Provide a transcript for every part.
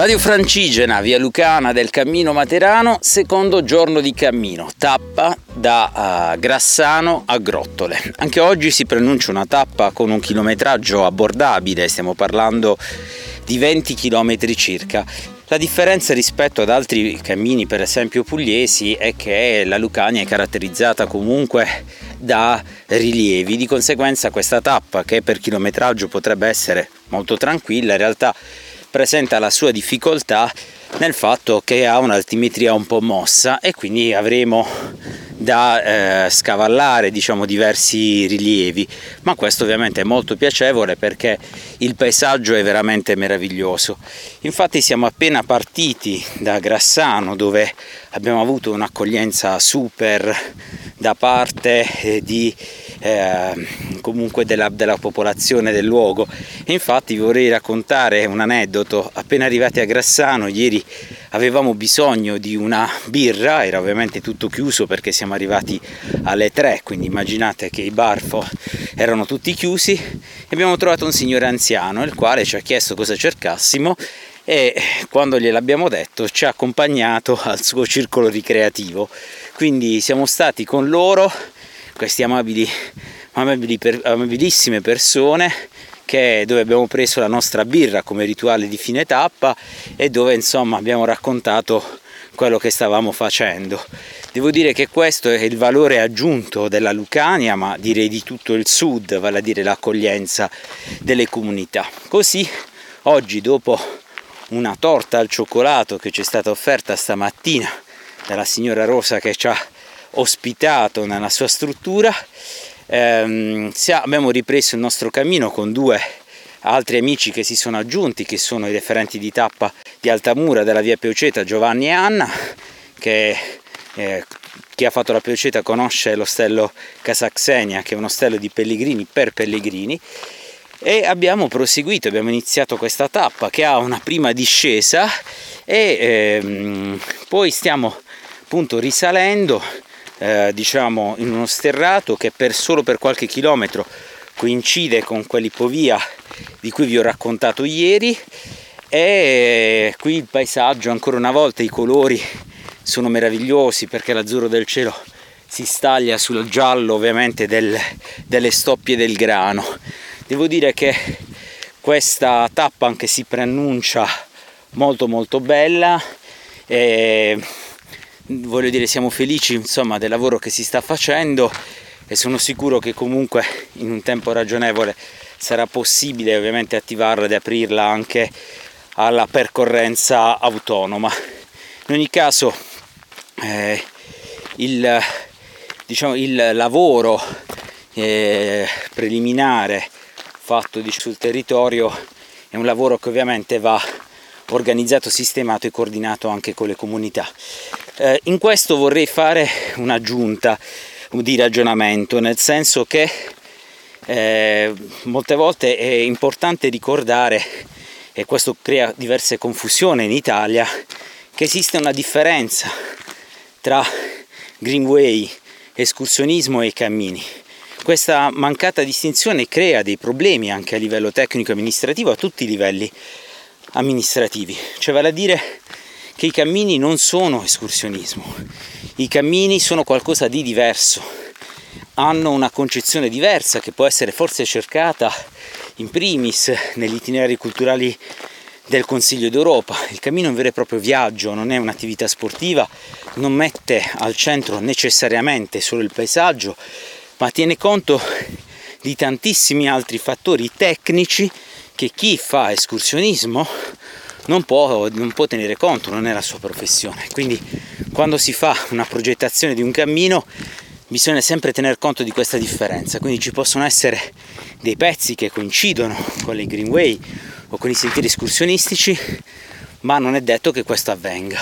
Radio Francigena, via Lucana del Cammino Materano, secondo giorno di cammino, tappa da uh, Grassano a Grottole. Anche oggi si pronuncia una tappa con un chilometraggio abbordabile, stiamo parlando di 20 km circa. La differenza rispetto ad altri cammini, per esempio pugliesi, è che la Lucania è caratterizzata comunque da rilievi, di conseguenza questa tappa che per chilometraggio potrebbe essere molto tranquilla, in realtà presenta la sua difficoltà nel fatto che ha un'altimetria un po' mossa e quindi avremo da eh, scavallare diciamo diversi rilievi. Ma questo ovviamente è molto piacevole perché il paesaggio è veramente meraviglioso. Infatti siamo appena partiti da Grassano dove abbiamo avuto un'accoglienza super da parte eh, di eh, comunque della, della, popolazione del luogo. E infatti vorrei raccontare un aneddoto. Appena arrivati a Grassano, ieri avevamo bisogno di una birra, era ovviamente tutto chiuso perché siamo arrivati alle 3, quindi immaginate che i bar erano tutti chiusi e abbiamo trovato un signore anziano il quale ci ha chiesto cosa cercassimo e quando gliel'abbiamo detto ci ha accompagnato al suo circolo ricreativo. Quindi siamo stati con loro queste amabili, amabili per, amabilissime persone che, dove abbiamo preso la nostra birra come rituale di fine tappa e dove insomma abbiamo raccontato quello che stavamo facendo. Devo dire che questo è il valore aggiunto della Lucania, ma direi di tutto il sud, vale a dire l'accoglienza delle comunità. Così oggi dopo una torta al cioccolato che ci è stata offerta stamattina dalla signora Rosa che ci ha ospitato nella sua struttura. Ehm, abbiamo ripreso il nostro cammino con due altri amici che si sono aggiunti, che sono i referenti di tappa di Altamura della via Peuceta, Giovanni e Anna, che eh, chi ha fatto la Peuceta conosce l'ostello Casaxenia, che è un ostello di pellegrini per pellegrini. E abbiamo proseguito, abbiamo iniziato questa tappa che ha una prima discesa e ehm, poi stiamo appunto risalendo eh, diciamo in uno sterrato che per solo per qualche chilometro coincide con quell'ipovia di cui vi ho raccontato ieri. E qui il paesaggio ancora una volta i colori sono meravigliosi perché l'azzurro del cielo si staglia sul giallo ovviamente del, delle stoppie del grano. Devo dire che questa tappa anche si preannuncia molto molto bella e voglio dire siamo felici insomma del lavoro che si sta facendo e sono sicuro che comunque in un tempo ragionevole sarà possibile ovviamente attivarla ed aprirla anche alla percorrenza autonoma. In ogni caso eh, il, diciamo, il lavoro eh, preliminare fatto sul territorio è un lavoro che ovviamente va organizzato, sistemato e coordinato anche con le comunità. Eh, in questo vorrei fare un'aggiunta di ragionamento, nel senso che eh, molte volte è importante ricordare, e questo crea diverse confusioni in Italia, che esiste una differenza tra greenway, escursionismo e cammini. Questa mancata distinzione crea dei problemi anche a livello tecnico e amministrativo, a tutti i livelli amministrativi, cioè vale a dire che i cammini non sono escursionismo, i cammini sono qualcosa di diverso, hanno una concezione diversa che può essere forse cercata in primis negli itinerari culturali del Consiglio d'Europa. Il cammino è un vero e proprio viaggio, non è un'attività sportiva, non mette al centro necessariamente solo il paesaggio, ma tiene conto di tantissimi altri fattori tecnici che chi fa escursionismo non può, non può tenere conto, non è la sua professione. Quindi quando si fa una progettazione di un cammino bisogna sempre tener conto di questa differenza. Quindi ci possono essere dei pezzi che coincidono con le greenway o con i sentieri escursionistici, ma non è detto che questo avvenga.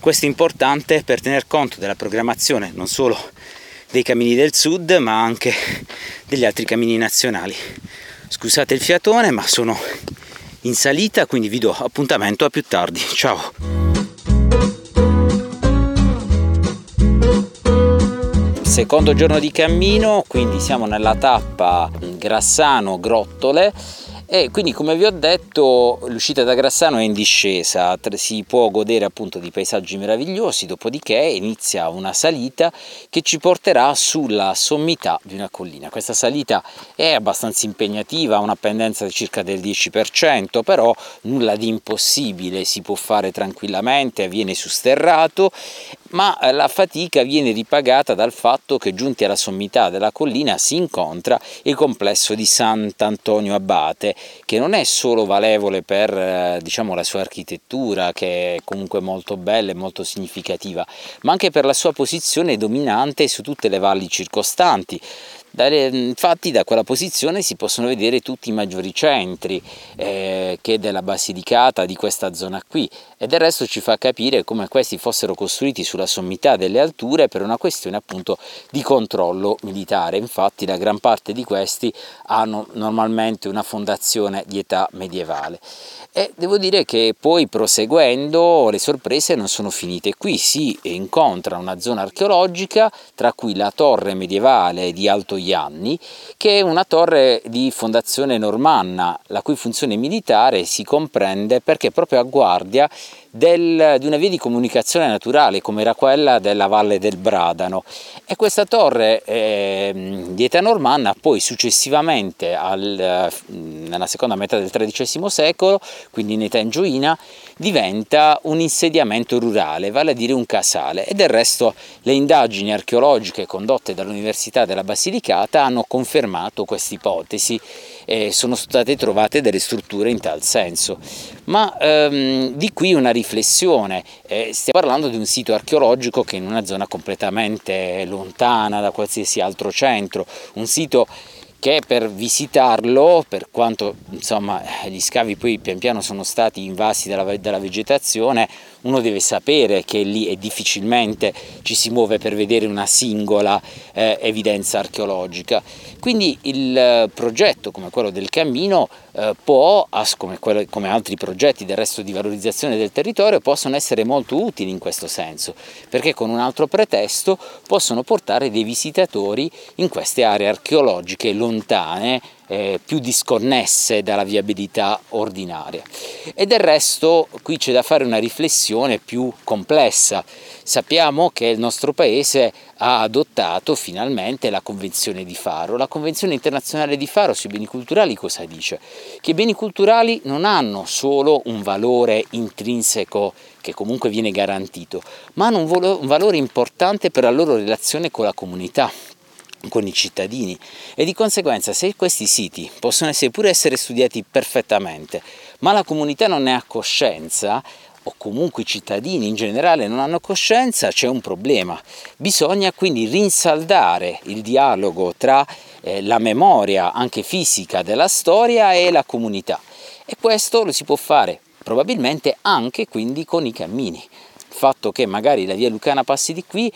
Questo è importante per tener conto della programmazione non solo dei cammini del sud, ma anche degli altri cammini nazionali. Scusate il fiatone, ma sono in salita, quindi vi do appuntamento a più tardi. Ciao! Secondo giorno di cammino, quindi siamo nella tappa Grassano Grottole E quindi come vi ho detto l'uscita da Grassano è in discesa, si può godere appunto di paesaggi meravigliosi, dopodiché inizia una salita che ci porterà sulla sommità di una collina. Questa salita è abbastanza impegnativa, ha una pendenza circa del 10%, però nulla di impossibile, si può fare tranquillamente, avviene su sterrato ma eh, la fatica viene ripagata dal fatto che giunti alla sommità della collina si incontra il complesso di Sant'Antonio Abate, che non è solo valevole per eh, diciamo, la sua architettura, che è comunque molto bella e molto significativa, ma anche per la sua posizione dominante su tutte le valli circostanti. Infatti da quella posizione si possono vedere tutti i maggiori centri eh, che della Basilicata, di questa zona qui, e del resto ci fa capire come questi fossero costruiti sulla sommità delle alture per una questione appunto di controllo militare. Infatti la gran parte di questi hanno normalmente una fondazione di età medievale. E devo dire che poi proseguendo le sorprese non sono finite qui, si incontra una zona archeologica tra cui la torre medievale di Alto Ianni che è una torre di fondazione normanna la cui funzione militare si comprende perché proprio a guardia del, di una via di comunicazione naturale come era quella della Valle del Bradano. E questa torre eh, di età normanna poi successivamente al, nella seconda metà del XIII secolo, quindi in età ingioina, diventa un insediamento rurale, vale a dire un casale. E del resto le indagini archeologiche condotte dall'Università della Basilicata hanno confermato questa ipotesi e sono state trovate delle strutture in tal senso. Ma ehm, di qui una riflessione, eh, stiamo parlando di un sito archeologico che è in una zona completamente lontana da qualsiasi altro centro, un sito che per visitarlo, per quanto insomma, gli scavi poi pian piano sono stati invasi dalla, dalla vegetazione, uno deve sapere che lì e difficilmente ci si muove per vedere una singola eh, evidenza archeologica. Quindi il eh, progetto come quello del cammino eh, può, come, quello, come altri progetti del resto di valorizzazione del territorio, possono essere molto utili in questo senso, perché con un altro pretesto possono portare dei visitatori in queste aree archeologiche lontane eh, più disconnesse dalla viabilità ordinaria. E del resto qui c'è da fare una riflessione più complessa. Sappiamo che il nostro paese ha adottato finalmente la Convenzione di Faro. La Convenzione internazionale di Faro sui beni culturali cosa dice? Che i beni culturali non hanno solo un valore intrinseco che comunque viene garantito, ma hanno un valore importante per la loro relazione con la comunità, con i cittadini. E di conseguenza se questi siti possono essere pure essere studiati perfettamente ma la comunità non ne ha coscienza o comunque i cittadini in generale non hanno coscienza c'è un problema. Bisogna quindi rinsaldare il dialogo tra eh, la memoria anche fisica della storia e la comunità. E questo lo si può fare probabilmente anche quindi con i cammini. Il fatto che magari la via Lucana passi di qui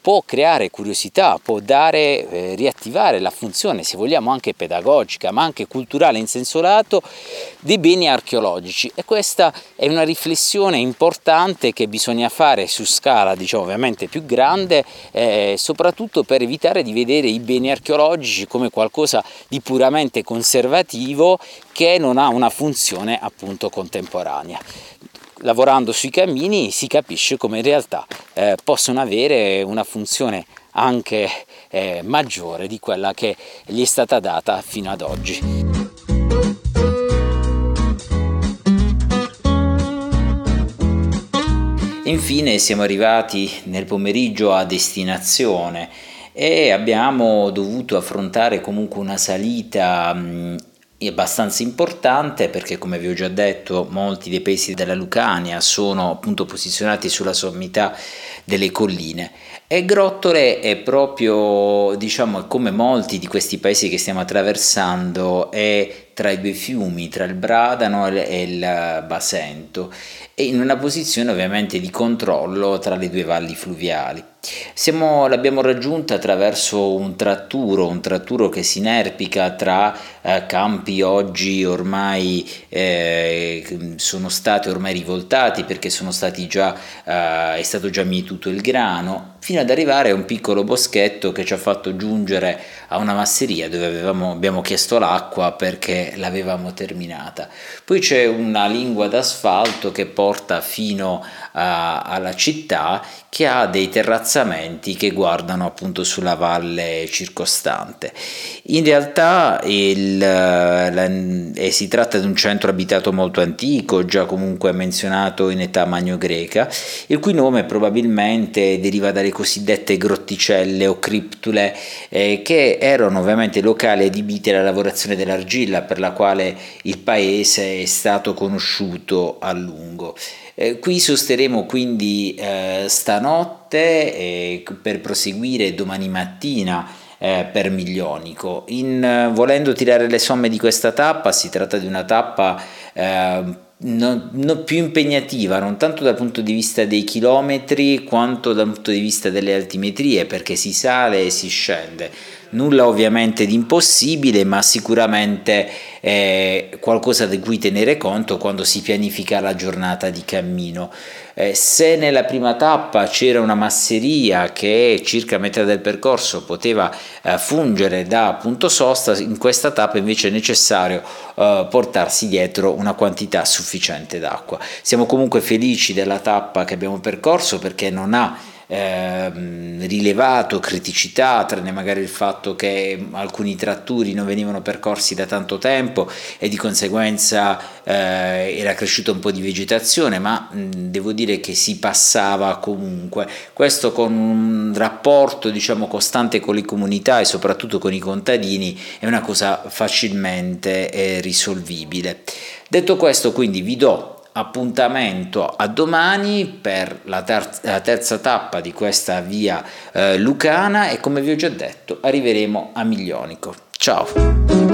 può creare curiosità, può dare, eh, riattivare la funzione, se vogliamo anche pedagogica, ma anche culturale in senso lato, dei beni archeologici. E questa è una riflessione importante che bisogna fare su scala, diciamo, ovviamente più grande, eh, soprattutto per evitare di vedere i beni archeologici come qualcosa di puramente conservativo che non ha una funzione appunto contemporanea lavorando sui cammini si capisce come in realtà eh, possono avere una funzione anche eh, maggiore di quella che gli è stata data fino ad oggi. Infine siamo arrivati nel pomeriggio a destinazione e abbiamo dovuto affrontare comunque una salita è abbastanza importante perché come vi ho già detto molti dei paesi della Lucania sono appunto posizionati sulla sommità delle colline e Grottole è proprio diciamo come molti di questi paesi che stiamo attraversando è tra i due fiumi, tra il Bradano e il Basento e in una posizione ovviamente di controllo tra le due valli fluviali. Siamo, l'abbiamo raggiunta attraverso un tratturo, un tratturo che si inerpica tra eh, campi oggi ormai eh, sono stati ormai rivoltati perché già, eh, è stato già mietuto il grano fino ad arrivare a un piccolo boschetto che ci ha fatto giungere a una masseria dove avevamo, abbiamo chiesto l'acqua perché l'avevamo terminata. Poi c'è una lingua d'asfalto che porta fino a, alla città che ha dei terrazzamenti che guardano appunto sulla valle circostante. In realtà il, la, eh, si tratta di un centro abitato molto antico, già comunque menzionato in età magno-greca, il cui nome probabilmente deriva dalle cosiddette grotticelle o criptule eh, che erano ovviamente locali adibiti alla lavorazione dell'argilla per la quale il paese è stato conosciuto a lungo. Eh, qui sosteremo quindi eh, stanotte eh, per proseguire domani mattina eh, per Miglionico. In, volendo tirare le somme di questa tappa, si tratta di una tappa non, eh, non più impegnativa, non tanto dal punto di vista dei chilometri quanto dal punto di vista delle altimetrie, perché si sale e si scende nulla ovviamente di impossibile, ma sicuramente eh, qualcosa di cui tenere conto quando si pianifica la giornata di cammino. Eh, se nella prima tappa c'era una masseria che circa metà del percorso poteva eh, fungere da punto sosta, in questa tappa invece è necessario portarsi dietro una quantità sufficiente d'acqua. Siamo comunque felici della tappa che abbiamo percorso perché non ha eh, rilevato criticità, tranne magari il fatto che alcuni tratturi non venivano percorsi da tanto tempo e di conseguenza eh, era cresciuta un po' di vegetazione, ma mh, devo dire che si passava comunque. Questo con un rapporto diciamo costante con le comunità e soprattutto con i contadini è una cosa facilmente eh, risolvibile. Detto questo, quindi vi do appuntamento a domani per la terza, la terza tappa di questa via eh, lucana e come vi ho già detto arriveremo a Miglionico. Ciao!